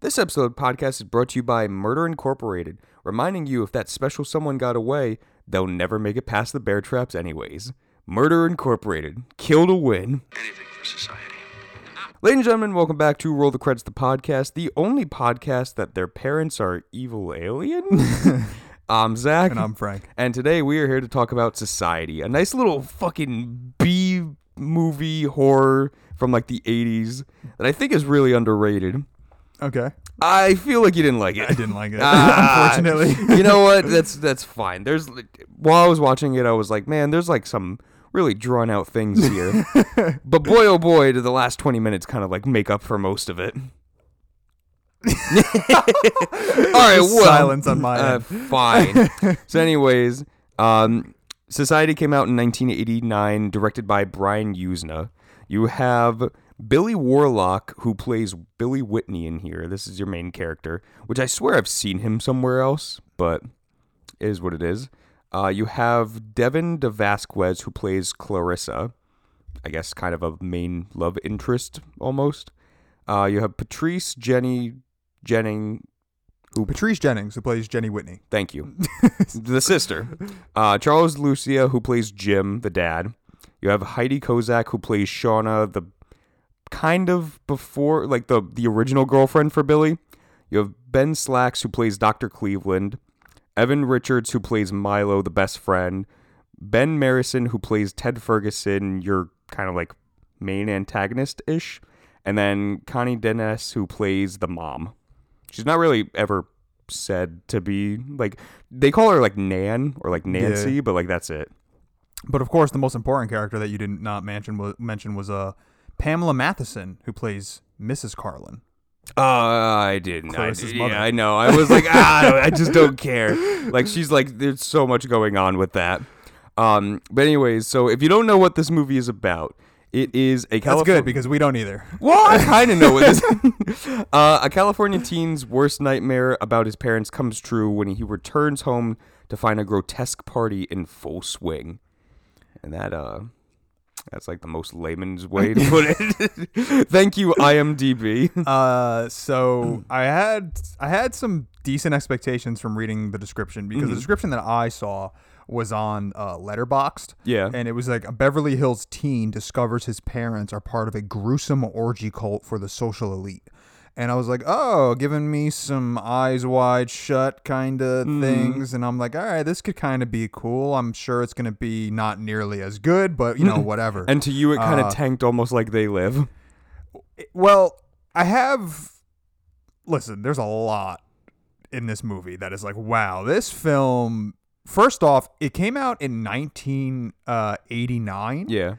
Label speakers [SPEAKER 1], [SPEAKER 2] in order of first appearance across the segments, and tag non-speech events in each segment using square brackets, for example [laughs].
[SPEAKER 1] This episode of podcast is brought to you by Murder Incorporated, reminding you if that special someone got away, they'll never make it past the bear traps anyways. Murder Incorporated, kill to win.
[SPEAKER 2] Anything for society.
[SPEAKER 1] Ladies and gentlemen, welcome back to Roll the Credits, the podcast, the only podcast that their parents are evil aliens. [laughs] I'm Zach,
[SPEAKER 3] And I'm Frank.
[SPEAKER 1] and today we are here to talk about Society, a nice little fucking B movie horror from like the 80s that I think is really underrated.
[SPEAKER 3] Okay.
[SPEAKER 1] I feel like you didn't like it.
[SPEAKER 3] I didn't like it, [laughs]
[SPEAKER 1] Ah,
[SPEAKER 3] unfortunately. [laughs]
[SPEAKER 1] you know what? That's that's fine. There's while I was watching it, I was like, man, there's like some really drawn out things here. [laughs] but boy, oh boy, did the last 20 minutes kind of like make up for most of it. All right, well,
[SPEAKER 3] Silence on my
[SPEAKER 1] uh,
[SPEAKER 3] end.
[SPEAKER 1] fine. so, anyways, um, Society came out in 1989, directed by Brian Yuzna. You have Billy Warlock, who plays Billy Whitney in here. This is your main character, which I swear I've seen him somewhere else, but it is what it is. Uh, you have Devin DeVasquez, who plays Clarissa. I guess kind of a main love interest almost. Uh, you have Patrice Jenny Jennings, who
[SPEAKER 3] Patrice Jennings, who plays Jenny Whitney.
[SPEAKER 1] Thank you. [laughs] the sister. Uh, Charles Lucia, who plays Jim, the dad. You have Heidi Kozak, who plays Shauna, the kind of before, like the, the original girlfriend for Billy. You have Ben Slacks, who plays Dr. Cleveland. Evan Richards, who plays Milo, the best friend. Ben Meyerson, who plays Ted Ferguson, your kind of like main antagonist ish. And then Connie Danese, who plays the mom. She's not really ever said to be like they call her like Nan or like Nancy, but like that's it.
[SPEAKER 3] But of course, the most important character that you did not mention was, mention was uh, Pamela Matheson, who plays Mrs. Carlin.
[SPEAKER 1] Uh, I didn't. I did,
[SPEAKER 3] mother.
[SPEAKER 1] yeah, I know. I was like, ah, I just don't care. [laughs] Like she's like, there's so much going on with that. Um, but anyways, so if you don't know what this movie is about, it is a
[SPEAKER 3] That's
[SPEAKER 1] California.
[SPEAKER 3] good because we don't either.
[SPEAKER 1] Well, I [laughs] kind of know what this. [laughs] uh, a California teen's worst nightmare about his parents comes true when he returns home to find a grotesque party in full swing, and that uh, that's like the most layman's way to put it. [laughs] Thank you, IMDb. [laughs]
[SPEAKER 3] Uh, so I had I had some decent expectations from reading the description because
[SPEAKER 1] Mm-hmm.
[SPEAKER 3] the description that I saw was on uh, Letterboxd.
[SPEAKER 1] Yeah.
[SPEAKER 3] and it was like a Beverly Hills teen discovers his parents are part of a gruesome orgy cult for the social elite. And I was like, oh, giving me some eyes wide shut kind of
[SPEAKER 1] Mm-hmm.
[SPEAKER 3] things. And I'm like, all right, this could kind of be cool. I'm sure it's going to be not nearly as good, but you know, [laughs] whatever.
[SPEAKER 1] And to you, it kind of
[SPEAKER 3] Uh,
[SPEAKER 1] tanked almost like they live.
[SPEAKER 3] Well, I have. Listen, there's a lot in this movie that is like, wow, this film. First off, it came out in 1989.
[SPEAKER 1] Yeah.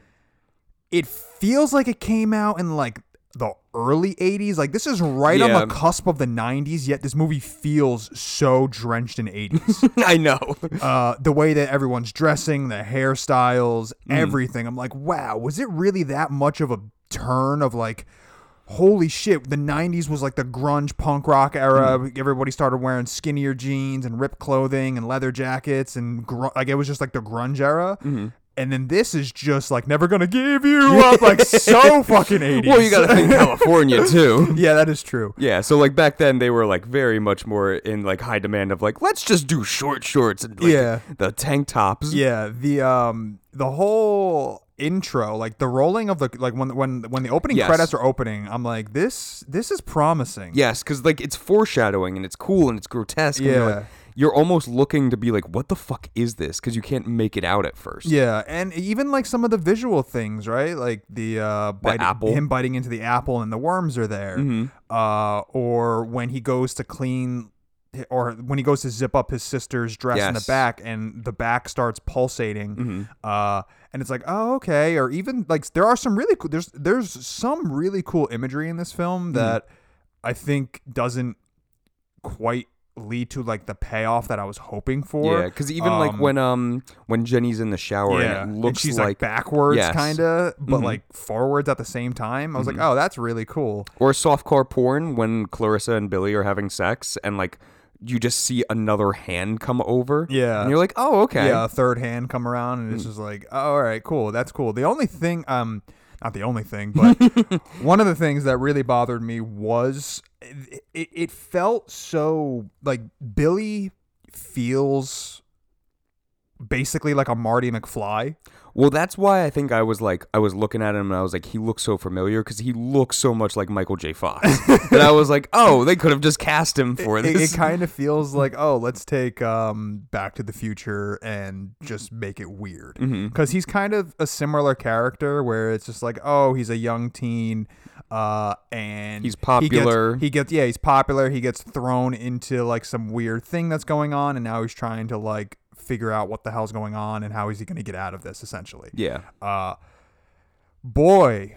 [SPEAKER 3] It feels like it came out in like early 80s. Like this is right on the cusp of the 90s, yet this movie feels so drenched in 80s. [laughs]
[SPEAKER 1] I know.
[SPEAKER 3] uh, the way that everyone's dressing, the hairstyles,
[SPEAKER 1] Mm.
[SPEAKER 3] everything. I'm like, wow, was it really that much of a turn of like, holy shit? The 90s was like the grunge punk rock era.
[SPEAKER 1] Mm.
[SPEAKER 3] Everybody started wearing skinnier jeans and ripped clothing and leather jackets, and gr- like it was just like the grunge era.
[SPEAKER 1] Mm-hmm.
[SPEAKER 3] And then this is just like never gonna give you [laughs] up, like so [laughs] fucking 80s.
[SPEAKER 1] well, you got to think [laughs] California too.
[SPEAKER 3] yeah, that is true.
[SPEAKER 1] Yeah, so like back then they were like very much more in like high demand of like let's just do short shorts and like
[SPEAKER 3] Yeah.
[SPEAKER 1] the tank tops.
[SPEAKER 3] Yeah, the um the whole intro, like the rolling of the like when when when the opening
[SPEAKER 1] Yes.
[SPEAKER 3] credits are opening, I'm like this this is promising.
[SPEAKER 1] Yes, because like it's foreshadowing and it's cool and it's grotesque. And you're,
[SPEAKER 3] Yeah.
[SPEAKER 1] You're almost looking to be like, what the fuck is this? Because you can't make it out at first.
[SPEAKER 3] Yeah, and even like some of the visual things, right? Like the uh biting,
[SPEAKER 1] apple. Mm-hmm.
[SPEAKER 3] him biting into the apple and the worms are there. Uh or when he goes to clean or when he goes to zip up his sister's dress in the back and the back starts pulsating
[SPEAKER 1] Mm-hmm.
[SPEAKER 3] uh and it's like oh okay or even like there are some really cool there's there's some really cool imagery in this
[SPEAKER 1] Mm-hmm.
[SPEAKER 3] film that i think doesn't quite lead to like the payoff that i was hoping for
[SPEAKER 1] Yeah, because even like
[SPEAKER 3] Um,
[SPEAKER 1] when um when Jenny's in the shower
[SPEAKER 3] yeah,
[SPEAKER 1] and it
[SPEAKER 3] and
[SPEAKER 1] looks
[SPEAKER 3] she's like,
[SPEAKER 1] like,
[SPEAKER 3] backwards,
[SPEAKER 1] Yes.
[SPEAKER 3] kind of, but
[SPEAKER 1] Mhm.
[SPEAKER 3] like forwards at the same time. I was like, oh, that's really cool.
[SPEAKER 1] or softcore porn when Clarissa and Billy are having sex and like you just see another hand come over.
[SPEAKER 3] Yeah.
[SPEAKER 1] and you're like, oh okay.
[SPEAKER 3] Yeah, a third hand come around, and
[SPEAKER 1] Mm.
[SPEAKER 3] it's just like, oh, all right, cool, that's cool. The only thing, um, not the only thing, but [laughs] one of the things that really bothered me was it, it felt so like Billy feels basically like a Marty McFly.
[SPEAKER 1] Well, that's why I think I was like, I was looking at him and I was like, he looks so familiar because he looks so much like Michael J. Fox. [laughs] and I was like, oh, they could have just cast him for
[SPEAKER 3] It,
[SPEAKER 1] this.
[SPEAKER 3] it kind of feels like oh, let's take um, Back to the Future and just make it weird because he's kind of a similar character where it's just like oh, he's a young teen. Uh, and
[SPEAKER 1] He's
[SPEAKER 3] he gets-
[SPEAKER 1] popular.
[SPEAKER 3] He gets, yeah, he's popular. He gets thrown into like some weird thing that's going on, and now he's trying to like figure out what the hell's going on and how is he going to get out of this. Essentially,
[SPEAKER 1] yeah.
[SPEAKER 3] uh, boy,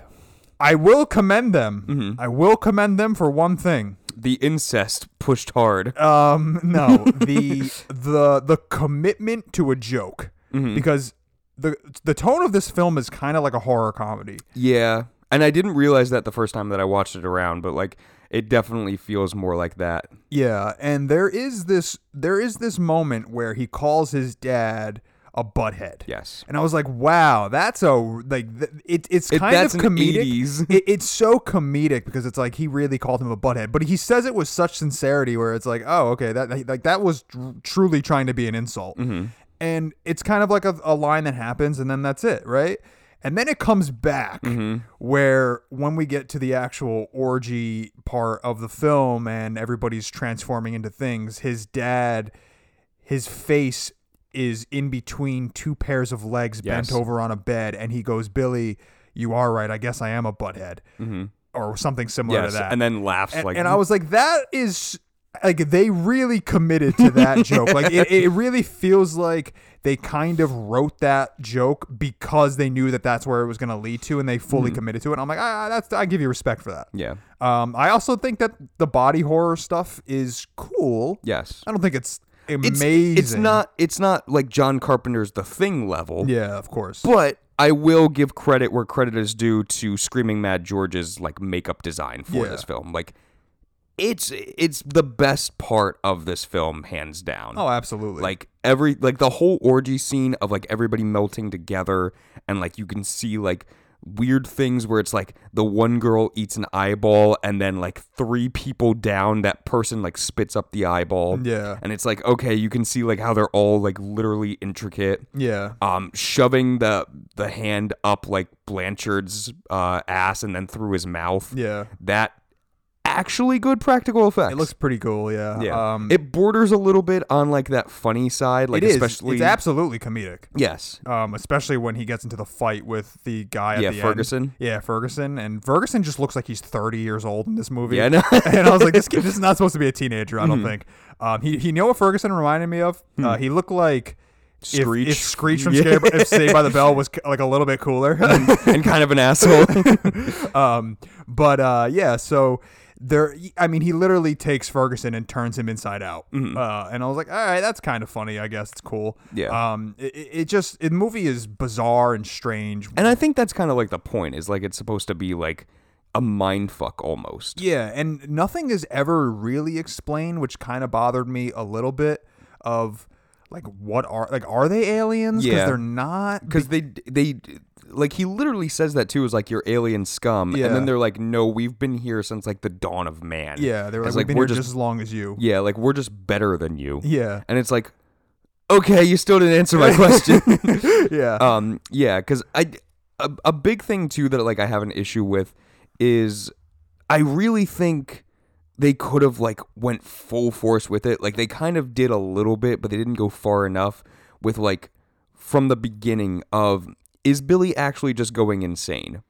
[SPEAKER 3] I will commend them.
[SPEAKER 1] Mm-hmm.
[SPEAKER 3] I will commend them for one thing.
[SPEAKER 1] The incest pushed hard.
[SPEAKER 3] Um, no, [laughs] the the the commitment to a joke
[SPEAKER 1] Mhm.
[SPEAKER 3] because the the tone of this film is kind of like a horror comedy.
[SPEAKER 1] Yeah. And I didn't realize that the first time that I watched it around, but like, it definitely feels more like that.
[SPEAKER 3] Yeah, and there is this there is this moment where he calls his dad a butthead.
[SPEAKER 1] Yes.
[SPEAKER 3] And I was like, "Wow, that's a like th- it, it's
[SPEAKER 1] It-
[SPEAKER 3] kind
[SPEAKER 1] that's
[SPEAKER 3] of comedic. It, it's so comedic because it's like he really called him a butthead, but he says it with such sincerity where it's like, "Oh, okay, that like that was tr- truly trying to be an insult."
[SPEAKER 1] Mhm.
[SPEAKER 3] And it's kind of like a, a line that happens and then that's it, right? And then it comes back
[SPEAKER 1] Mm-hmm.
[SPEAKER 3] where when we get to the actual orgy part of the film and everybody's transforming into things, his dad, his face is in between two pairs of legs
[SPEAKER 1] Yes.
[SPEAKER 3] bent over on a bed, and he goes, Billy, you are right. I guess I am a butthead. Or something similar
[SPEAKER 1] Yes.
[SPEAKER 3] to that.
[SPEAKER 1] And then laughs
[SPEAKER 3] and,
[SPEAKER 1] like.
[SPEAKER 3] and I was like, that is like they really committed to that joke. Like it, it really feels like they kind of wrote that joke because they knew that that's where it was going to lead to, and they fully
[SPEAKER 1] Mm-hmm.
[SPEAKER 3] committed to it. And I'm like, ah, that's I give you respect for that.
[SPEAKER 1] yeah.
[SPEAKER 3] Um, I also think that the body horror stuff is cool.
[SPEAKER 1] Yes.
[SPEAKER 3] I don't think it's
[SPEAKER 1] It's,
[SPEAKER 3] amazing.
[SPEAKER 1] it's not. It's not like John Carpenter's The Thing level.
[SPEAKER 3] Yeah, of course.
[SPEAKER 1] But I will give credit where credit is due to Screaming Mad George's like makeup design for
[SPEAKER 3] Yeah.
[SPEAKER 1] this film. Like it's it's the best part of this film hands down.
[SPEAKER 3] oh, absolutely.
[SPEAKER 1] Like every like the whole orgy scene of like everybody melting together and like you can see like weird things where it's like the one girl eats an eyeball and then like three people down that person like spits up the eyeball.
[SPEAKER 3] Yeah.
[SPEAKER 1] And it's like okay, you can see like how they're all like literally intricate
[SPEAKER 3] yeah.
[SPEAKER 1] um, shoving the the hand up like Blanchard's uh, ass and then through his mouth.
[SPEAKER 3] Yeah.
[SPEAKER 1] That actually good practical effects.
[SPEAKER 3] It looks pretty cool. Yeah.
[SPEAKER 1] yeah.
[SPEAKER 3] Um,
[SPEAKER 1] it borders a little bit on like that funny side, like
[SPEAKER 3] it is.
[SPEAKER 1] especially
[SPEAKER 3] It's absolutely comedic.
[SPEAKER 1] yes,
[SPEAKER 3] um, especially when he gets into the fight with the guy at
[SPEAKER 1] yeah,
[SPEAKER 3] the
[SPEAKER 1] Ferguson.
[SPEAKER 3] end. Yeah, Ferguson, and Ferguson just looks like he's 30 years old in this movie.
[SPEAKER 1] Yeah, I know. [laughs]
[SPEAKER 3] and I was like, this kid, this is not supposed to be a teenager. I don't
[SPEAKER 1] Mm-hmm.
[SPEAKER 3] think. Um, he he know what Ferguson reminded me of. Uh, he looked like. If,
[SPEAKER 1] Hmm. Screech.
[SPEAKER 3] if Screech from [laughs]
[SPEAKER 1] Yeah.
[SPEAKER 3] Scared, if Saved by the Bell was like a little bit cooler, [laughs]
[SPEAKER 1] and kind of an asshole.
[SPEAKER 3] um, but uh, yeah, so there. I mean, he literally takes Ferguson and turns him inside out. Uh, and I was like, all right, that's kind of funny. I guess it's cool.
[SPEAKER 1] Mm-hmm. Yeah.
[SPEAKER 3] Um, it, it it just the movie is bizarre and strange.
[SPEAKER 1] and I think that's kind of like the point is like it's supposed to be like a mind fuck almost.
[SPEAKER 3] Yeah, and nothing is ever really explained, which kind of bothered me a little bit. Of like, what are like, are they aliens? Because
[SPEAKER 1] Yeah.
[SPEAKER 3] they're not.
[SPEAKER 1] Because they they like he literally says that too is like you're alien scum,
[SPEAKER 3] Yeah.
[SPEAKER 1] and then they're like, no, we've been here since like the dawn of man.
[SPEAKER 3] Yeah, they were like,
[SPEAKER 1] It's
[SPEAKER 3] we've been
[SPEAKER 1] we're
[SPEAKER 3] here just, as long as you.
[SPEAKER 1] Yeah, like we're just better than you.
[SPEAKER 3] Yeah,
[SPEAKER 1] And it's like, okay, you still didn't answer my [laughs] question. [laughs]
[SPEAKER 3] yeah,
[SPEAKER 1] um, yeah, because I a, a big thing too that like I have an issue with is I really think they could have like went full force with it. Like they kind of did a little bit, but they didn't go far enough with like from the beginning of is Billy actually just going insane?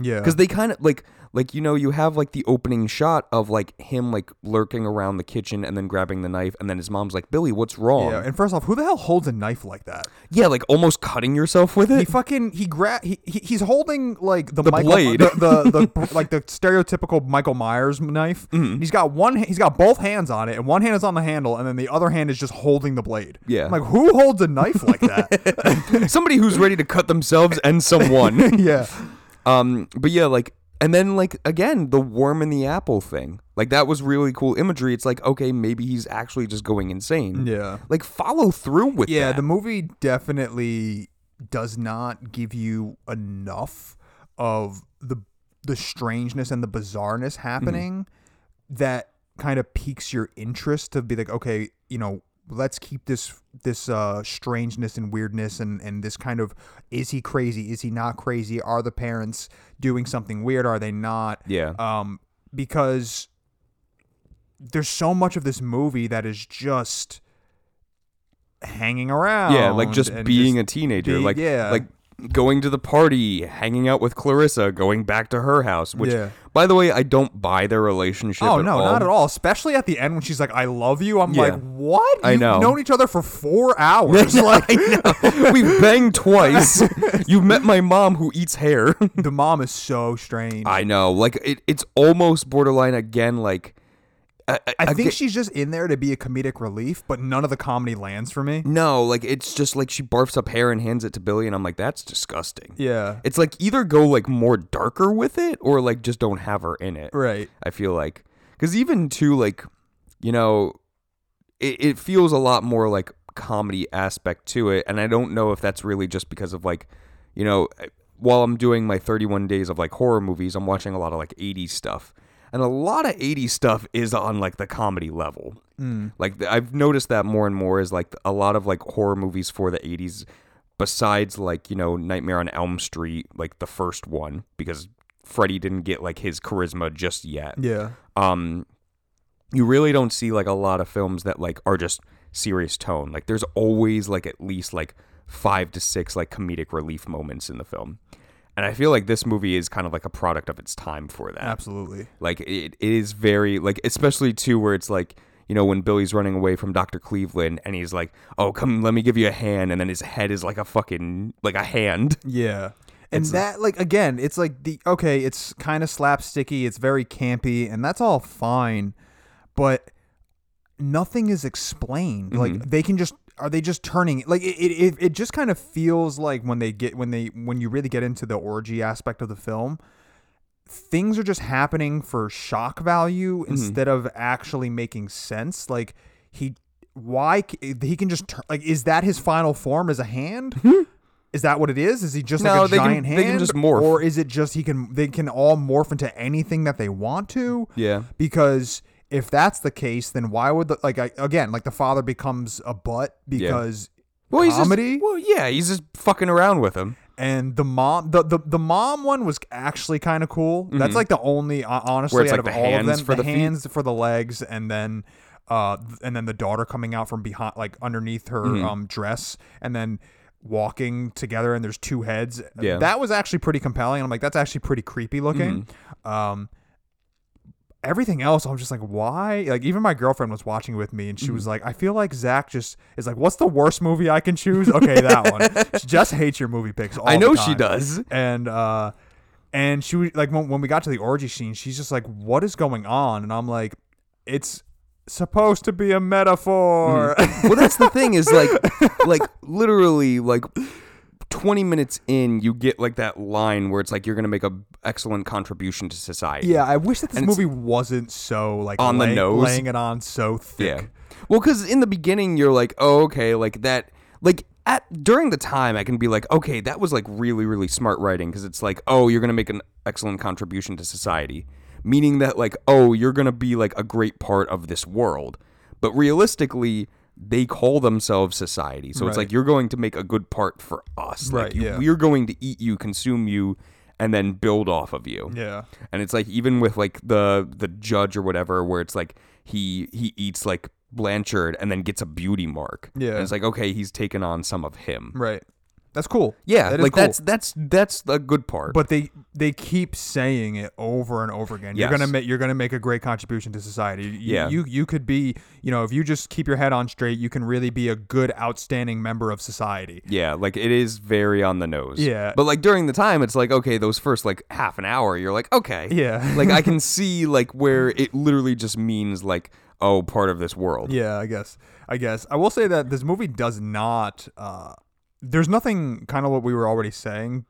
[SPEAKER 3] Yeah.
[SPEAKER 1] because they kind of like like you know you have like the opening shot of like him like lurking around the kitchen and then grabbing the knife and then his mom's like billy what's wrong
[SPEAKER 3] yeah, and first off, who the hell holds a knife like that?
[SPEAKER 1] Yeah, like almost cutting yourself with it He
[SPEAKER 3] fucking he grab he, he he's holding like the,
[SPEAKER 1] The
[SPEAKER 3] Michael,
[SPEAKER 1] blade.
[SPEAKER 3] the, the, the [laughs] like the stereotypical Michael Myers knife.
[SPEAKER 1] Mm-hmm.
[SPEAKER 3] He's got one he's got both hands on it, and one hand is on the handle, and then the other hand is just holding the blade.
[SPEAKER 1] Yeah.
[SPEAKER 3] I'm like who holds a knife like that? [laughs]
[SPEAKER 1] somebody who's ready to cut themselves and someone [laughs]
[SPEAKER 3] yeah,
[SPEAKER 1] um but yeah like and then like again the worm in the apple thing like that was really cool imagery it's like okay maybe he's actually just going insane
[SPEAKER 3] yeah.
[SPEAKER 1] like follow through with
[SPEAKER 3] Yeah,
[SPEAKER 1] that.
[SPEAKER 3] the movie definitely does not give you enough of the the strangeness and the bizarreness happening that kind of piques your interest to be like, okay, you know, let's keep this this uh strangeness and weirdness and and this kind of is he crazy? Is he not crazy? Are the parents doing something weird? Are they not?
[SPEAKER 1] Yeah.
[SPEAKER 3] Um, because there's so much of this movie that is just hanging around.
[SPEAKER 1] Yeah, like just being a teenager,
[SPEAKER 3] be-
[SPEAKER 1] like
[SPEAKER 3] yeah.
[SPEAKER 1] like going to the party, hanging out with Clarissa, going back to her house. Which,
[SPEAKER 3] Yeah.
[SPEAKER 1] by the way, I don't buy their relationship.
[SPEAKER 3] Oh no,
[SPEAKER 1] all.
[SPEAKER 3] not at all. Especially at the end when she's like, "I love you." I'm
[SPEAKER 1] Yeah.
[SPEAKER 3] like, "What?
[SPEAKER 1] I
[SPEAKER 3] You've
[SPEAKER 1] know.
[SPEAKER 3] known each other for four [laughs] hours." like,
[SPEAKER 1] We've banged twice. [laughs] You've met my mom who eats hair.
[SPEAKER 3] the mom is so strange.
[SPEAKER 1] I know, like it, it's almost borderline again. Like I, I,
[SPEAKER 3] I
[SPEAKER 1] I
[SPEAKER 3] think
[SPEAKER 1] get-
[SPEAKER 3] she's just in there to be a comedic relief, but none of the comedy lands for me.
[SPEAKER 1] no, like it's just like she barfs up hair and hands it to Billy, and I'm like, that's disgusting.
[SPEAKER 3] Yeah.
[SPEAKER 1] It's like either go like more darker with it, or like just don't have her in it.
[SPEAKER 3] Right.
[SPEAKER 1] I feel like because even too like you know it, it feels a lot more like comedy aspect to it and i don't know if that's really just because of like you know eh, while i'm doing my 31 days of like horror movies i'm watching a lot of like 80s stuff and a lot of 80s stuff is on like the comedy level. Like i've noticed that more and more is like a lot of like horror movies for the 80s besides like you know nightmare on elm street like the first one because freddy didn't get like his charisma just yet.
[SPEAKER 3] Yeah.
[SPEAKER 1] um you really don't see like a lot of films that like are just serious tone. Like there's always like at least like five to six like comedic relief moments in the film and i feel like this movie is kind of like a product of its time for that
[SPEAKER 3] Absolutely.
[SPEAKER 1] like it, it is very like especially too where it's like you know when billy's running away from dr cleveland and he's like oh come let me give you a hand and then his head is like a fucking like a hand [laughs]
[SPEAKER 3] Yeah. And
[SPEAKER 1] It's-
[SPEAKER 3] that like again, it's like the okay, it's kind of slapsticky, it's very campy, and that's all fine, but nothing is explained. Like mm-hmm. they can just are they just turning like it, it it- just kind of feels like when they get when they when you really get into the orgy aspect of the film, things are just happening for shock value mm-hmm. instead of actually making sense. Like he why he can just turn like is that his final form as a hand? Mm-hmm. Is that what it is? Is he just
[SPEAKER 1] No,
[SPEAKER 3] like a
[SPEAKER 1] can-
[SPEAKER 3] giant
[SPEAKER 1] they
[SPEAKER 3] hand,
[SPEAKER 1] can just morph.
[SPEAKER 3] or is it just he can they can all morph into anything that they want to?
[SPEAKER 1] yeah
[SPEAKER 3] Because if that's the case, then why would the like I, again like the father becomes a butt because
[SPEAKER 1] well he's
[SPEAKER 3] comedy
[SPEAKER 1] just, well yeah he's just fucking around with him
[SPEAKER 3] and the mom the the, the mom one was actually kind of cool. That's like the only uh, honestly
[SPEAKER 1] Mm-hmm.
[SPEAKER 3] out
[SPEAKER 1] like
[SPEAKER 3] of all of them
[SPEAKER 1] for
[SPEAKER 3] the,
[SPEAKER 1] the feet?
[SPEAKER 3] hands for the legs and then uh and then the daughter coming out from behind like underneath her
[SPEAKER 1] Mm-hmm.
[SPEAKER 3] um dress and then walking together and there's two heads.
[SPEAKER 1] Yeah.
[SPEAKER 3] That was actually pretty compelling. I'm like that's actually pretty creepy looking.
[SPEAKER 1] Mm-hmm.
[SPEAKER 3] Um everything else i'm just like why? Like even my girlfriend was watching with me and she
[SPEAKER 1] Mm-hmm.
[SPEAKER 3] was like i feel like zach just is like what's the worst movie i can choose? Okay that one. [laughs] She just hates your movie picks all
[SPEAKER 1] i know she does.
[SPEAKER 3] And uh and she was like when, when we got to the orgy scene she's just like what is going on? And i'm like it's supposed to be a metaphor.
[SPEAKER 1] Well that's the thing is like like [laughs] literally like 20 minutes in you get like that line where it's like you're gonna make a excellent contribution to society.
[SPEAKER 3] Yeah i wish that this
[SPEAKER 1] And it's-
[SPEAKER 3] movie wasn't so like
[SPEAKER 1] On the
[SPEAKER 3] lay-
[SPEAKER 1] nose.
[SPEAKER 3] laying it on so thick.
[SPEAKER 1] Yeah. Well because in the beginning you're like oh okay like that like at during the time i can be like okay that was like really really smart writing because it's like oh you're gonna make an excellent contribution to society. Meaning that like oh you're gonna be like a great part of this world. But realistically they call themselves society. So it's like you're going to make a good part for us.
[SPEAKER 3] Right,
[SPEAKER 1] like you,
[SPEAKER 3] yeah.
[SPEAKER 1] we're going to eat you consume you and then build off of you.
[SPEAKER 3] Yeah.
[SPEAKER 1] And it's like even with like the the judge or whatever where it's like he he eats like blanchard and then gets a beauty mark.
[SPEAKER 3] Yeah.
[SPEAKER 1] and it's like okay he's taken on some of him.
[SPEAKER 3] Right that's cool
[SPEAKER 1] yeah
[SPEAKER 3] That
[SPEAKER 1] like
[SPEAKER 3] cool.
[SPEAKER 1] that's that's that's the good part
[SPEAKER 3] but they they keep saying it over and over again. You're gonna make you're gonna make a great contribution to society. You,
[SPEAKER 1] Yeah.
[SPEAKER 3] you you could be you know if you just keep your head on straight, you can really be a good, outstanding member of society.
[SPEAKER 1] yeah like it is very on the nose
[SPEAKER 3] Yeah.
[SPEAKER 1] but like during the time it's like okay those first like half an hour you're like okay
[SPEAKER 3] Yeah. [laughs]
[SPEAKER 1] like i can see like where it literally just means like oh part of this world
[SPEAKER 3] Yeah, I guess. I guess I will say that this movie does not. Uh, there's nothing kind of what we were already saying.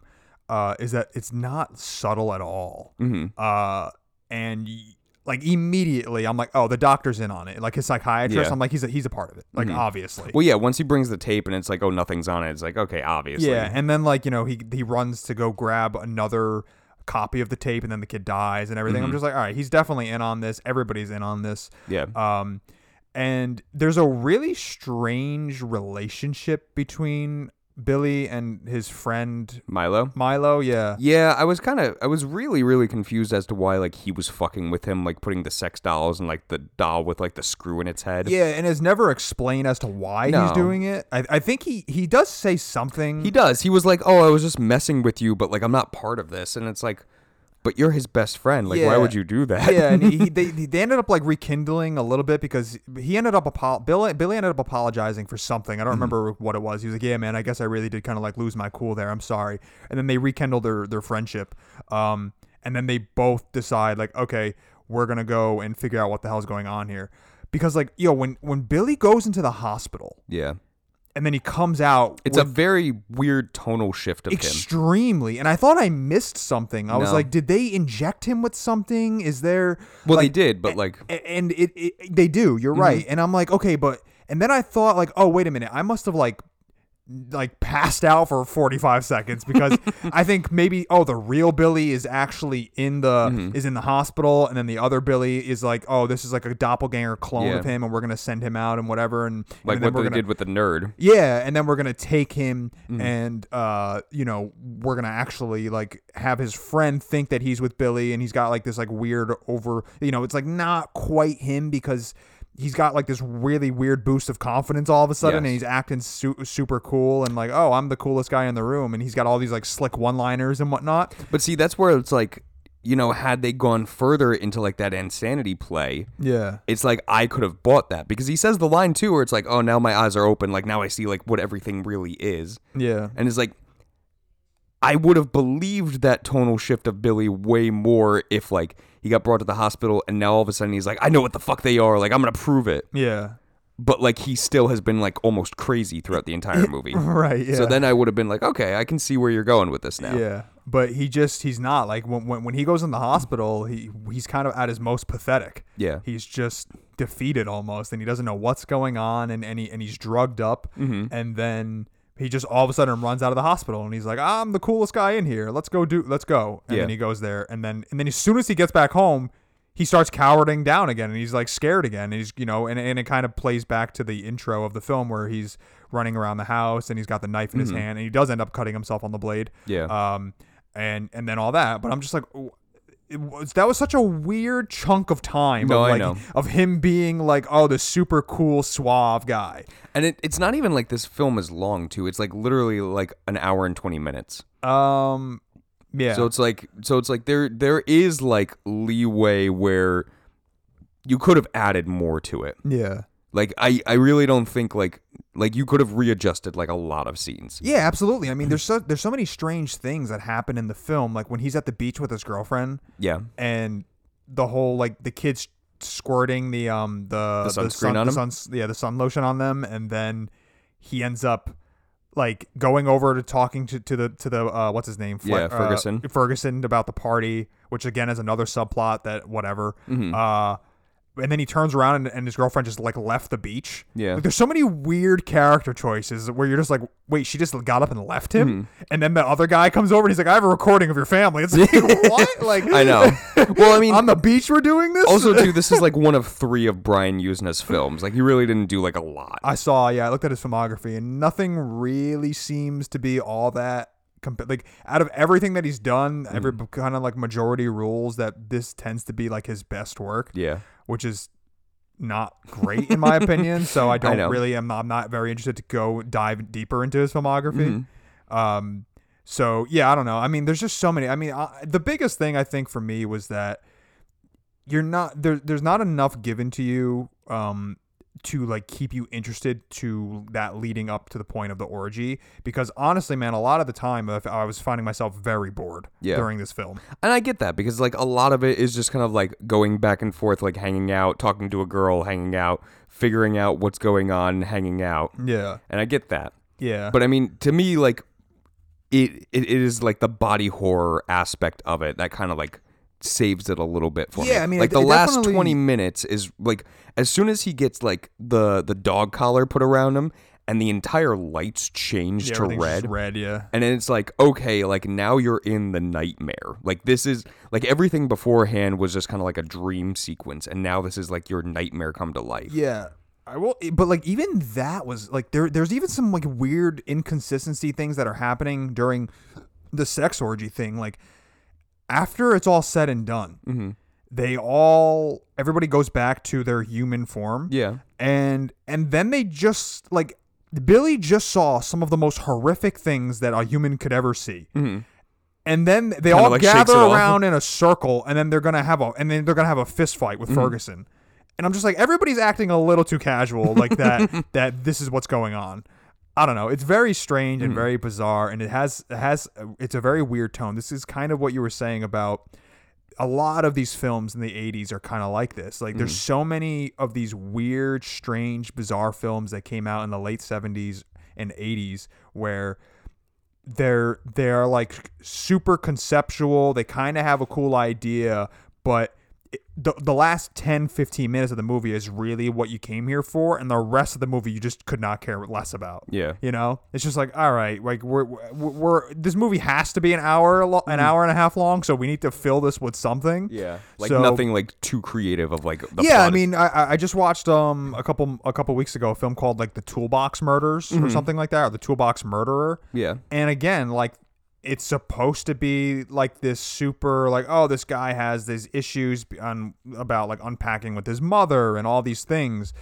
[SPEAKER 3] Uh, is that it's not subtle at all.
[SPEAKER 1] hmm
[SPEAKER 3] Uh, and like immediately, I'm like, oh, the doctor's in on it. Like his psychiatrist,
[SPEAKER 1] Yeah.
[SPEAKER 3] I'm like, he's a, he's a part of it. Like obviously.
[SPEAKER 1] well yeah once he brings the tape and it's like oh nothing's on it it's like okay obviously
[SPEAKER 3] Yeah, and then like you know he he runs to go grab another copy of the tape, and then the kid dies and everything.
[SPEAKER 1] Mm-hmm.
[SPEAKER 3] I'm just like, all right, he's definitely in on this. Everybody's in on this.
[SPEAKER 1] Yeah.
[SPEAKER 3] Um, and there's a really strange relationship between Billy and his friend
[SPEAKER 1] Milo.
[SPEAKER 3] Milo. Yeah.
[SPEAKER 1] Yeah, I was kind of I was really really confused as to why like he was fucking with him like putting the sex dolls and like the doll with like the screw in its head.
[SPEAKER 3] Yeah, and it's never explained as to why he's doing it. I, I think he he does say something.
[SPEAKER 1] He does. He was like, "Oh, I was just messing with you, but like I'm not part of this." And it's like, "But you're his best friend. Like why would you do that?"
[SPEAKER 3] yeah, and he, [laughs] he, they they ended up like rekindling a little bit because he ended up apo- Billy Billy ended up apologizing for something. I don't
[SPEAKER 1] Mm-hmm.
[SPEAKER 3] remember what it was. He was like, "Yeah, man, I guess I really did kind of like lose my cool there. I'm sorry." And then they rekindled their their friendship. Um, and then they both decide like, "Okay, we're gonna go and figure out what the hell's going on here." Because like, yo, when when Billy goes into the hospital
[SPEAKER 1] yeah.
[SPEAKER 3] And then he comes out,
[SPEAKER 1] It's a very weird tonal shift of him.
[SPEAKER 3] extremely, and I thought I missed something. I was like, did they inject him with something? Is there?
[SPEAKER 1] Well, they did, but like
[SPEAKER 3] and it, it they do you're
[SPEAKER 1] Mm-hmm.
[SPEAKER 3] right and i'm like okay but and then i thought like oh wait a minute i must have like like passed out for 45 seconds because [laughs] i think maybe oh the real billy is actually in the
[SPEAKER 1] Mm-hmm.
[SPEAKER 3] is in the hospital and then the other billy is like oh this is like a doppelganger clone
[SPEAKER 1] Yeah.
[SPEAKER 3] of him and we're gonna send him out and whatever and,
[SPEAKER 1] like
[SPEAKER 3] and then
[SPEAKER 1] what they
[SPEAKER 3] gonna
[SPEAKER 1] did with the nerd.
[SPEAKER 3] yeah, and then we're gonna take him
[SPEAKER 1] Mm-hmm.
[SPEAKER 3] and uh, you know, we're gonna actually like have his friend think that he's with Billy, and he's got like this like weird over, you know, it's like not quite him because he's got like this really weird boost of confidence all of a sudden, and he's acting su- super cool and like, oh, I'm the coolest guy in the room, and he's got all these like slick one-liners and whatnot.
[SPEAKER 1] But see, that's where it's like, you know, had they gone further into like that insanity play,
[SPEAKER 3] Yeah,
[SPEAKER 1] it's like I could have bought that because he says the line too, where it's like, "Oh, now my eyes are open. Like now I see like what everything really is."
[SPEAKER 3] yeah,
[SPEAKER 1] And it's like, I would have believed that tonal shift of Billy way more if like he got brought to the hospital and now all of a sudden he's like, I know what the fuck they are. Like I'm gonna prove it.
[SPEAKER 3] yeah,
[SPEAKER 1] But like he still has been like almost crazy throughout the entire [laughs] movie.
[SPEAKER 3] right. Yeah.
[SPEAKER 1] So then I would have been like, okay, I can see where you're going with this now.
[SPEAKER 3] Yeah, but he just he's not like when when, when he goes in the hospital, he he's kind of at his most pathetic.
[SPEAKER 1] Yeah.
[SPEAKER 3] He's just defeated almost, and he doesn't know what's going on, and and, he, and he's drugged up,
[SPEAKER 1] Mm-hmm.
[SPEAKER 3] and then he just all of a sudden runs out of the hospital, and he's like, "I'm the coolest guy in here. Let's go do. Let's go." And
[SPEAKER 1] Yeah.
[SPEAKER 3] then he goes there, and then and then as soon as he gets back home. He starts cowering down again, and he's like scared again. And he's, you know, and, and it kind of plays back to the intro of the film where he's running around the house and he's got the knife in his hand, and he does end up cutting himself on the blade
[SPEAKER 1] Mm-hmm. Yeah.
[SPEAKER 3] um, and and then all that. But I'm just like, it was, that was such a weird chunk of time
[SPEAKER 1] No,
[SPEAKER 3] of
[SPEAKER 1] I know.
[SPEAKER 3] of him being like, oh, the super cool suave guy.
[SPEAKER 1] And it, it's not even like this film is long too. It's like literally like an hour and twenty minutes.
[SPEAKER 3] Um, yeah,
[SPEAKER 1] So it's like so it's like there there is like leeway where you could have added more to it.
[SPEAKER 3] yeah,
[SPEAKER 1] Like I I really don't think like like you could have readjusted like a lot of scenes.
[SPEAKER 3] yeah, absolutely. I mean, there's so there's so many strange things that happen in the film, like when he's at the beach with his girlfriend
[SPEAKER 1] Yeah.
[SPEAKER 3] and the whole like the kids squirting the um the
[SPEAKER 1] The sunscreen
[SPEAKER 3] sun,
[SPEAKER 1] on
[SPEAKER 3] the
[SPEAKER 1] him?
[SPEAKER 3] suns- yeah the sun lotion on them and then he ends up like going over to talking to, to the to the uh, what's his name
[SPEAKER 1] Yeah,
[SPEAKER 3] uh,
[SPEAKER 1] Ferguson.
[SPEAKER 3] Ferguson about the party which again is another subplot that whatever
[SPEAKER 1] Mm-hmm.
[SPEAKER 3] uh and then he turns around and, and his girlfriend just like left the beach.
[SPEAKER 1] Yeah.
[SPEAKER 3] Like, there's so many weird character choices where you're just like, wait, she just got up and left him,
[SPEAKER 1] Mm-hmm.
[SPEAKER 3] and then the other guy comes over and he's like, I have a recording of your family. It's [laughs] like, what? Like,
[SPEAKER 1] I know. [laughs] Well, I mean
[SPEAKER 3] on the beach we're doing this.
[SPEAKER 1] also too this is like [laughs] one of 3 of Brian Yuzna's films. Like he really didn't do like a lot.
[SPEAKER 3] I saw, yeah, I looked at his filmography, and nothing really seems to be all that. Comp- like out of everything that he's done, every
[SPEAKER 1] Mm-hmm.
[SPEAKER 3] kind of like majority rules that this tends to be like his best work,
[SPEAKER 1] Yeah.
[SPEAKER 3] which is not great in my opinion. [laughs] So I don't
[SPEAKER 1] know.
[SPEAKER 3] really, I'm I'm not very interested to go dive deeper into his filmography.
[SPEAKER 1] Mm-hmm.
[SPEAKER 3] Um, so yeah, I don't know. I mean, there's just so many. I mean, I, the biggest thing I think for me was that you're not there. There's not enough given to you um, to like keep you interested to that leading up to the point of the orgy. Because honestly, man, a lot of the time I was finding myself very bored
[SPEAKER 1] Yeah.
[SPEAKER 3] during this film.
[SPEAKER 1] And I get that because like a lot of it is just kind of like going back and forth, like hanging out, talking to a girl, hanging out, figuring out what's going on, hanging out.
[SPEAKER 3] Yeah,
[SPEAKER 1] And I get that.
[SPEAKER 3] yeah,
[SPEAKER 1] But I mean, to me, like it, it, it is like the body horror aspect of it that kind of like saves it a little bit for me.
[SPEAKER 3] Yeah, I mean,
[SPEAKER 1] like
[SPEAKER 3] it-
[SPEAKER 1] the
[SPEAKER 3] it
[SPEAKER 1] last
[SPEAKER 3] definitely-
[SPEAKER 1] twenty minutes is like as soon as he gets like the the dog collar put around him, and the entire lights change
[SPEAKER 3] Yeah,
[SPEAKER 1] to red.
[SPEAKER 3] red, yeah.
[SPEAKER 1] And then it's like, okay, like now you're in the nightmare. Like this is like everything beforehand was just kind of like a dream sequence, and now this is like your nightmare come to life.
[SPEAKER 3] Yeah. I will eh, but like even that was like there there's even some like weird inconsistency things that are happening during the sex orgy thing like after it's all said and done
[SPEAKER 1] Mm-hmm.
[SPEAKER 3] they all everybody goes back to their human form
[SPEAKER 1] Yeah.
[SPEAKER 3] and and then they just like Billy just saw some of the most horrific things that a human could ever see
[SPEAKER 1] Mm-hmm.
[SPEAKER 3] and then they
[SPEAKER 1] Kinda
[SPEAKER 3] all
[SPEAKER 1] like
[SPEAKER 3] gather around in a circle and then they're gonna have a and then they're gonna have a fist fight with
[SPEAKER 1] Mm-hmm.
[SPEAKER 3] ferguson and i'm just like everybody's acting a little too casual like that [laughs] that this is what's going on i don't know it's very strange
[SPEAKER 1] Mm-hmm.
[SPEAKER 3] and very bizarre and it has it has it's a very weird tone this is kind of what you were saying about a lot of these films in the 80s are kind of like this. Like, there's so many of these weird, strange, bizarre films that came out in the late 70s and 80s where they're they're like super conceptual. They kind of have a cool idea, but the, the last 10 15 minutes of the movie is really what you came here for and the rest of the movie you just could not care less about
[SPEAKER 1] Yeah.
[SPEAKER 3] you know, it's just like, all right, like we're we're, we're this movie has to be an hour lo- an hour and a half long, so we need to fill this with something.
[SPEAKER 1] Mm-hmm. Yeah. Like
[SPEAKER 3] So-
[SPEAKER 1] nothing like too creative of like the
[SPEAKER 3] yeah, I mean, I I- I just watched um a couple a couple weeks ago a film called like the Toolbox Murders
[SPEAKER 1] Mm-hmm.
[SPEAKER 3] or something like that, or the Toolbox Murderer.
[SPEAKER 1] yeah.
[SPEAKER 3] And again, like it's supposed to be like this super like oh this guy has these issues on about like unpacking with his mother and all these things.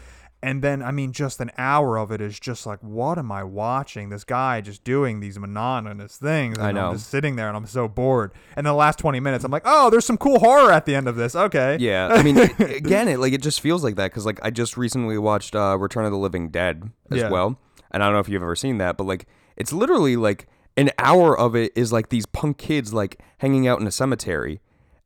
[SPEAKER 3] And then I mean just an hour of it is just like what am I watching? This guy just doing these monotonous things. And
[SPEAKER 1] I know.
[SPEAKER 3] I'm just sitting there and I'm so bored. And the last 20 minutes I'm like, "Oh, there's some cool horror at the end of this." Okay.
[SPEAKER 1] Yeah, I mean, [laughs] again, it like it just feels like that because like I just recently watched uh, Return of the Living Dead as
[SPEAKER 3] Yeah.
[SPEAKER 1] well, and I don't know if you've ever seen that, but like it's literally like an hour of it is like these punk kids like hanging out in a cemetery,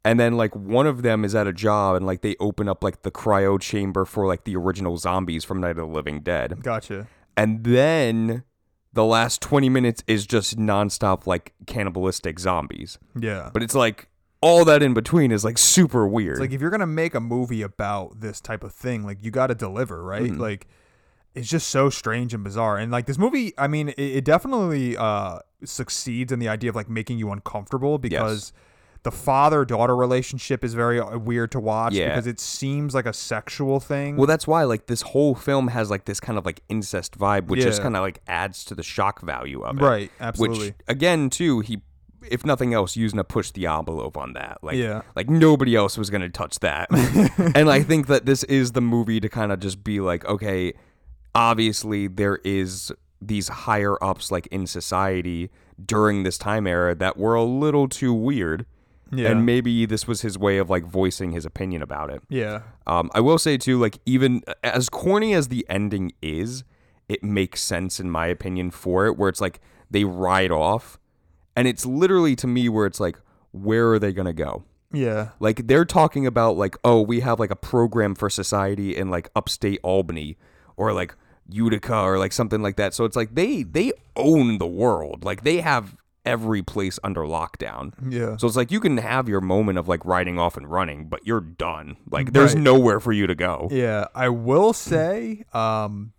[SPEAKER 1] and then like one of them is at a job and like they open up like the cryo chamber for like the original zombies from Night of the Living Dead,
[SPEAKER 3] Gotcha.
[SPEAKER 1] and then the last twenty minutes is just nonstop like cannibalistic zombies,
[SPEAKER 3] Yeah.
[SPEAKER 1] but it's like all that in between is like super weird.
[SPEAKER 3] It's like if you're gonna make a movie about this type of thing, like you got to deliver, right?
[SPEAKER 1] Mm-hmm.
[SPEAKER 3] Like it's just so strange and bizarre. And like this movie, I mean, it, it definitely uh, succeeds in the idea of like making you uncomfortable because the father daughter relationship is very uh, weird to watch
[SPEAKER 1] Yeah.
[SPEAKER 3] because it seems like a sexual thing.
[SPEAKER 1] Well, that's why like this whole film has like this kind of like incest vibe, which just kind of like adds to the shock value of it.
[SPEAKER 3] right? Absolutely.
[SPEAKER 1] Which again, too, he, if nothing else, using to push the envelope on that. Like,
[SPEAKER 3] Yeah.
[SPEAKER 1] like nobody else was gonna touch that. [laughs] and I think that this is the movie to kind of just be like, okay, obviously there is these higher ups like in society during this time era that were a little too weird.
[SPEAKER 3] yeah.
[SPEAKER 1] And maybe this was his way of like voicing his opinion about it.
[SPEAKER 3] yeah.
[SPEAKER 1] Um, I will say too, like even as corny as the ending is, it makes sense in my opinion for it, where it's like they ride off, and it's literally to me where it's like, where are they gonna go?
[SPEAKER 3] Yeah.
[SPEAKER 1] Like they're talking about like, oh, we have like a program for society in like upstate Albany or like Utica or like something like that. So it's like they they own the world. Like they have every place under lockdown.
[SPEAKER 3] Yeah.
[SPEAKER 1] So it's like you can have your moment of like riding off and running, but you're done. Like there's
[SPEAKER 3] Right.
[SPEAKER 1] nowhere for you to go.
[SPEAKER 3] Yeah, I will say, um,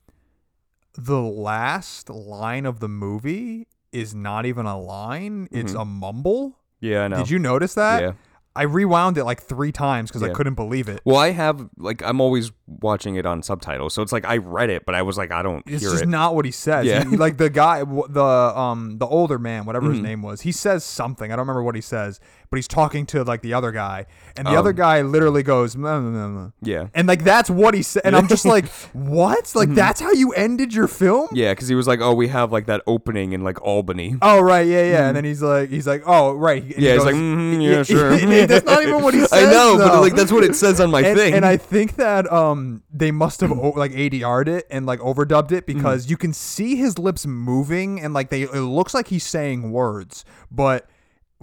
[SPEAKER 3] the last line of the movie is not even a line; it's a mumble.
[SPEAKER 1] Yeah, I know.
[SPEAKER 3] Did you notice that?
[SPEAKER 1] Yeah.
[SPEAKER 3] I rewound it like three times because I
[SPEAKER 1] Yeah.
[SPEAKER 3] couldn't believe it.
[SPEAKER 1] Well, I have like I'm always watching it on subtitles, so it's like I read it, but I was like I don't
[SPEAKER 3] It's
[SPEAKER 1] hear
[SPEAKER 3] just
[SPEAKER 1] it.
[SPEAKER 3] not what he says.
[SPEAKER 1] Yeah.
[SPEAKER 3] He- like the guy, w- the um, the older man, whatever
[SPEAKER 1] Mm-hmm.
[SPEAKER 3] his name was, he says something. I don't remember what he says, but he's talking to like the other guy, and the
[SPEAKER 1] Um,
[SPEAKER 3] other guy literally goes, "Nah, nah, nah, nah."
[SPEAKER 1] yeah.
[SPEAKER 3] and like that's what he said, and I'm just like, [laughs] what? Like that's how you ended your film?
[SPEAKER 1] Mm-hmm. Yeah, because he was like, "Oh, we have like that opening in like Albany."
[SPEAKER 3] Oh right, yeah, yeah. And then he's like, he's like, oh right. And he
[SPEAKER 1] Mm-hmm. yeah, he's like, mm "Yeah, [laughs] sure."
[SPEAKER 3] that's not even what he [laughs] says.
[SPEAKER 1] I know, but like that's what it says on my
[SPEAKER 3] and,
[SPEAKER 1] thing.
[SPEAKER 3] and I think that um they must have o- like ADR'd it and like overdubbed it
[SPEAKER 1] Mm-hmm.
[SPEAKER 3] because you can see his lips moving and like they it looks like he's saying words, but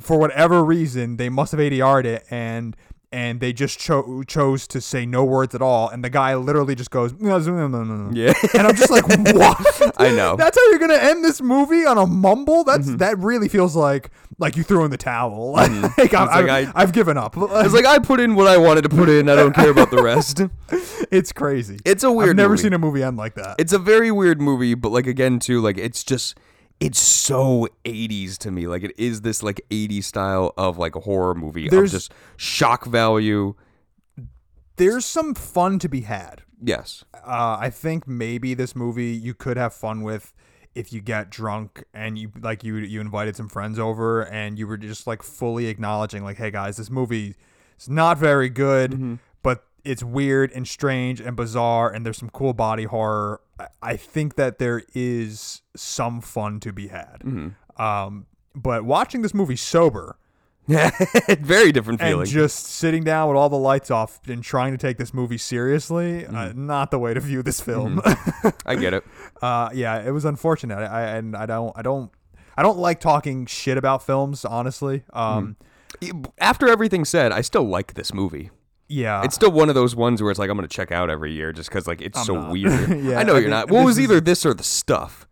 [SPEAKER 3] for whatever reason they must have ADR'd it and and they just cho- chose to say no words at all, and the guy literally just goes, "No, no, no, no, no."
[SPEAKER 1] Yeah.
[SPEAKER 3] and I'm just like, [laughs] what?
[SPEAKER 1] I know.
[SPEAKER 3] That's how you're gonna end this movie on a mumble? That's mm-hmm. that really feels like like you threw in the towel. [laughs] Mm-hmm. like, I,
[SPEAKER 1] like
[SPEAKER 3] I, I've given up.
[SPEAKER 1] It's like I put in what I wanted to put in. I don't care about the rest. [laughs]
[SPEAKER 3] it's crazy.
[SPEAKER 1] It's a weird.
[SPEAKER 3] I've never
[SPEAKER 1] movie.
[SPEAKER 3] seen a movie end like that.
[SPEAKER 1] It's a very weird movie, but like again too, like it's just it's so 80s to me. Like it is this like 80s style of like a horror movie
[SPEAKER 3] There's-
[SPEAKER 1] of just shock value.
[SPEAKER 3] There's some fun to be had.
[SPEAKER 1] Yes.
[SPEAKER 3] uh, I think maybe this movie you could have fun with if you get drunk and you like you you invited some friends over and you were just like fully acknowledging like hey guys this movie is not very good but it's weird and strange and bizarre and there's some cool body horror I- think that there is some fun to be had um but watching this movie sober [laughs]
[SPEAKER 1] very different feeling.
[SPEAKER 3] and just sitting down with all the lights off and trying to take this movie seriously uh,
[SPEAKER 1] Mm-hmm.
[SPEAKER 3] not the way to view this film [laughs]
[SPEAKER 1] I get it.
[SPEAKER 3] uh, yeah, it was unfortunate. I and I don't, I don't, I don't like talking shit about films. Honestly, um,
[SPEAKER 1] After everything said, I still like this movie.
[SPEAKER 3] Yeah,
[SPEAKER 1] It's still one of those ones where it's like I'm gonna check out every year just because like it's so
[SPEAKER 3] not. [laughs]
[SPEAKER 1] weird.
[SPEAKER 3] Yeah,
[SPEAKER 1] I know
[SPEAKER 3] I
[SPEAKER 1] you're
[SPEAKER 3] mean,
[SPEAKER 1] not. Well, it was either this or the stuff,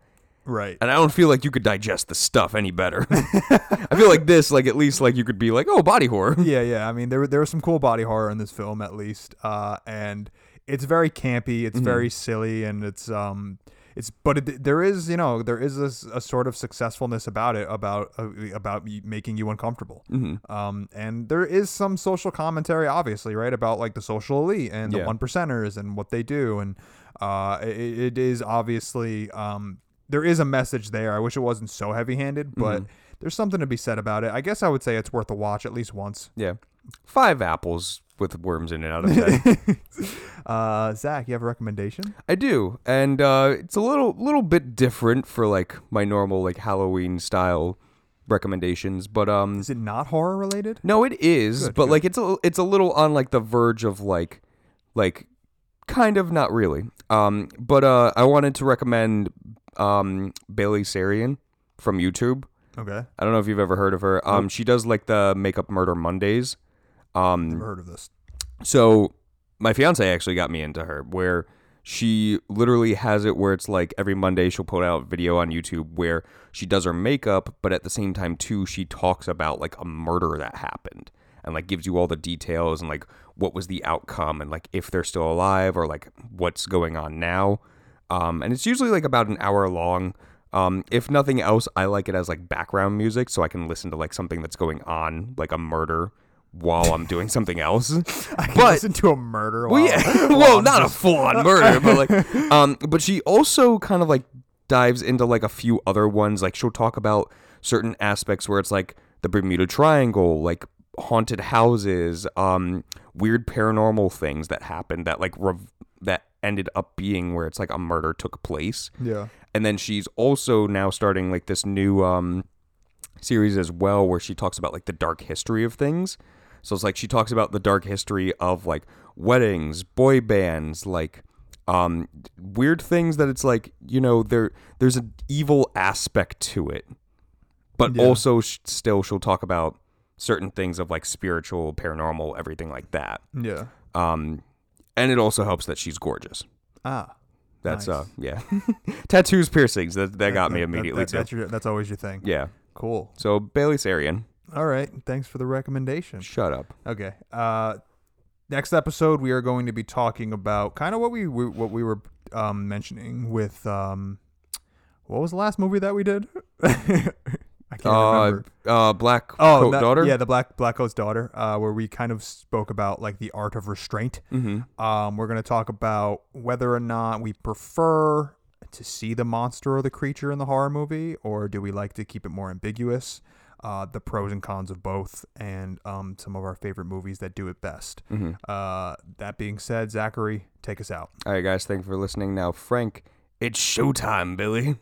[SPEAKER 3] right.
[SPEAKER 1] and I don't feel like you could digest the stuff any better. [laughs] I feel like this, like at least like you could be like, oh, body horror. [laughs]
[SPEAKER 3] Yeah, yeah. I mean, there there was some cool body horror in this film, at least, uh, and it's very campy. It's very silly, and it's um, it's but it, there is you know there is a sort of successfulness about it about uh, about making you uncomfortable. Um, and there is some social commentary, obviously, right, about like the social elite and the
[SPEAKER 1] Yeah.
[SPEAKER 3] one percenters and what they do, and uh, it, it is obviously um, there is a message there. I wish it wasn't so heavy handed, but. There's something to be said about it. I guess I would say it's worth a watch at least once.
[SPEAKER 1] Yeah, five apples with worms in it out of ten. [laughs]
[SPEAKER 3] Uh, Zach, you have a recommendation?
[SPEAKER 1] I do, and uh, it's a little little bit different for like my normal like Halloween style recommendations, but um,
[SPEAKER 3] Is it not horror related?
[SPEAKER 1] no, it is,
[SPEAKER 3] Good,
[SPEAKER 1] but
[SPEAKER 3] good.
[SPEAKER 1] like it's a it's a little on like the verge of like like kind of not really. Um, but uh, I wanted to recommend um Bailey Sarian from YouTube.
[SPEAKER 3] Okay,
[SPEAKER 1] I don't know if you've ever heard of her. Um, she does like the Makeup Murder Mondays. Um,
[SPEAKER 3] never heard of this.
[SPEAKER 1] so my fiance actually got me into her where she literally has it where it's like every Monday she'll put out a video on YouTube where she does her makeup, but at the same time too she talks about like a murder that happened and like gives you all the details and like what was the outcome and like if they're still alive or like what's going on now. Um, and it's usually like about an hour long. Um, if nothing else, I like it as like background music so I can listen to like something that's going on, like a murder, while I'm doing [laughs] something else.
[SPEAKER 3] I can [laughs]
[SPEAKER 1] but-
[SPEAKER 3] listen to a murder.
[SPEAKER 1] well, yeah.
[SPEAKER 3] while [laughs]
[SPEAKER 1] well, not
[SPEAKER 3] just-
[SPEAKER 1] a full on murder, but like, um, but she also kind of like dives into like a few other ones. Like she'll talk about certain aspects where it's like the Bermuda Triangle, like haunted houses, um, weird paranormal things that happen that like rev- ended up being where it's like a murder took place.
[SPEAKER 3] Yeah.
[SPEAKER 1] And then she's also now starting like this new um series as well where she talks about like the dark history of things. So it's like she talks about the dark history of like weddings, boy bands, like um weird things that it's like, you know, there there's an evil aspect to it. But
[SPEAKER 3] Yeah.
[SPEAKER 1] also sh- still she'll talk about certain things of like spiritual, paranormal, everything like that.
[SPEAKER 3] Yeah.
[SPEAKER 1] Um and it also helps that she's gorgeous.
[SPEAKER 3] Ah.
[SPEAKER 1] That's
[SPEAKER 3] Nice.
[SPEAKER 1] uh yeah. [laughs] [laughs] Tattoos, piercings, that that got me
[SPEAKER 3] That- that-
[SPEAKER 1] immediately
[SPEAKER 3] that-
[SPEAKER 1] too.
[SPEAKER 3] That's your. That's always your thing.
[SPEAKER 1] Yeah.
[SPEAKER 3] Cool.
[SPEAKER 1] So Bailey Sarian,
[SPEAKER 3] All right. Thanks for the recommendation.
[SPEAKER 1] shut up.
[SPEAKER 3] Okay. Uh, next episode we are going to be talking about kind of what we, we what we were um mentioning with um, what was the last movie that we did? [laughs] I can't
[SPEAKER 1] Uh,
[SPEAKER 3] remember.
[SPEAKER 1] uh, Black
[SPEAKER 3] Oh,
[SPEAKER 1] Coat
[SPEAKER 3] that-
[SPEAKER 1] Daughter.
[SPEAKER 3] Yeah, the Black Black Coat's daughter, uh, where we kind of spoke about like the art of restraint.
[SPEAKER 1] Mm-hmm.
[SPEAKER 3] Um, we're gonna talk about whether or not we prefer to see the monster or the creature in the horror movie, or do we like to keep it more ambiguous? Uh, the pros and cons of both, and um, some of our favorite movies that do it best.
[SPEAKER 1] Mm-hmm.
[SPEAKER 3] Uh, that being said, Zachary, take us out.
[SPEAKER 1] All right, guys. Thank you for listening. Now, Frank, it's showtime, Billy.